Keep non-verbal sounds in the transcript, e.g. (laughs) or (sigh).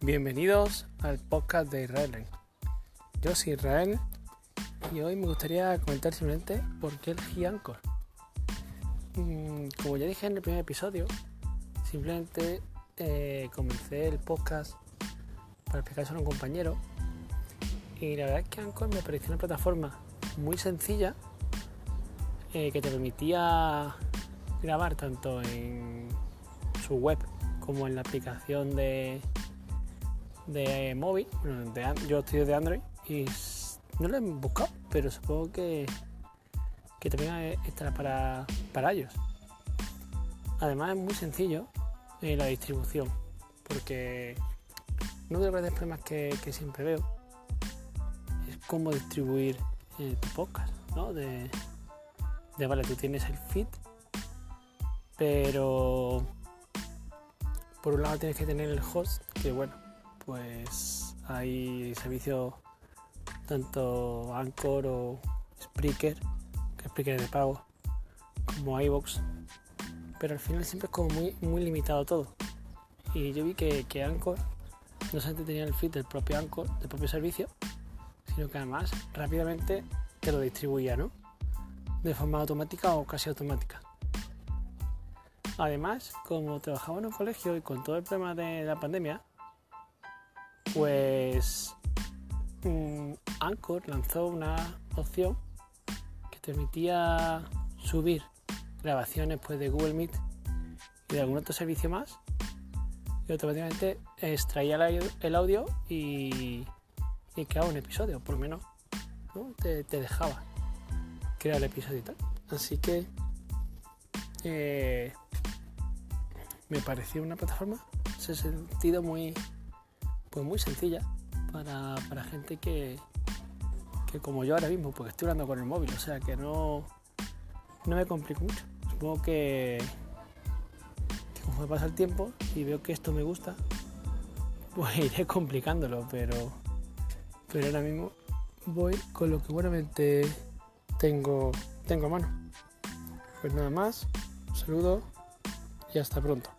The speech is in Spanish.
Bienvenidos al podcast de Israel. Yo soy Israel y hoy me gustaría comentar simplemente por qué elegí Anchor. Mm, como ya dije en el primer episodio, simplemente eh, comencé el podcast para explicárselo a un compañero y la verdad es que Anchor me pareció una plataforma muy sencilla eh, que te permitía grabar tanto en su web como en la aplicación de, de móvil. yo estoy de Android y no lo he buscado, pero supongo que, que también estará para, para ellos. Además es muy sencillo eh, la distribución, porque uno de los grandes problemas que, siempre veo es cómo distribuir eh, podcast, ¿no? De, de, vale, tú tienes el feed, pero por un lado tienes que tener el host, que bueno, pues hay servicios tanto Anchor o Spreaker, que Spreaker de pago, como iVoox, pero al final siempre es como muy, muy limitado todo. Y yo vi que, que Anchor no solamente tenía el feed del propio Anchor, del propio servicio, sino que además rápidamente te lo distribuía, ¿no? De forma automática o casi automática. Además, como trabajaba en un colegio y con todo el problema de la pandemia, pues um, Anchor lanzó una opción que permitía subir grabaciones pues, de Google Meet y de algún otro servicio más y automáticamente extraía el audio y, y creaba un episodio, por lo menos te, dejaba crear el episodio y tal. Así que eh, me pareció una plataforma en ese sentido muy, pues muy sencilla para, gente que, que como yo ahora mismo, porque estoy hablando con el móvil, o sea que no, no me complico mucho. Supongo que, que como pasa el tiempo y veo que esto me gusta, (laughs) pues iré complicándolo, pero, pero ahora mismo voy con lo que buenamente tengo, tengo a mano. Pues nada más, saludo y hasta pronto.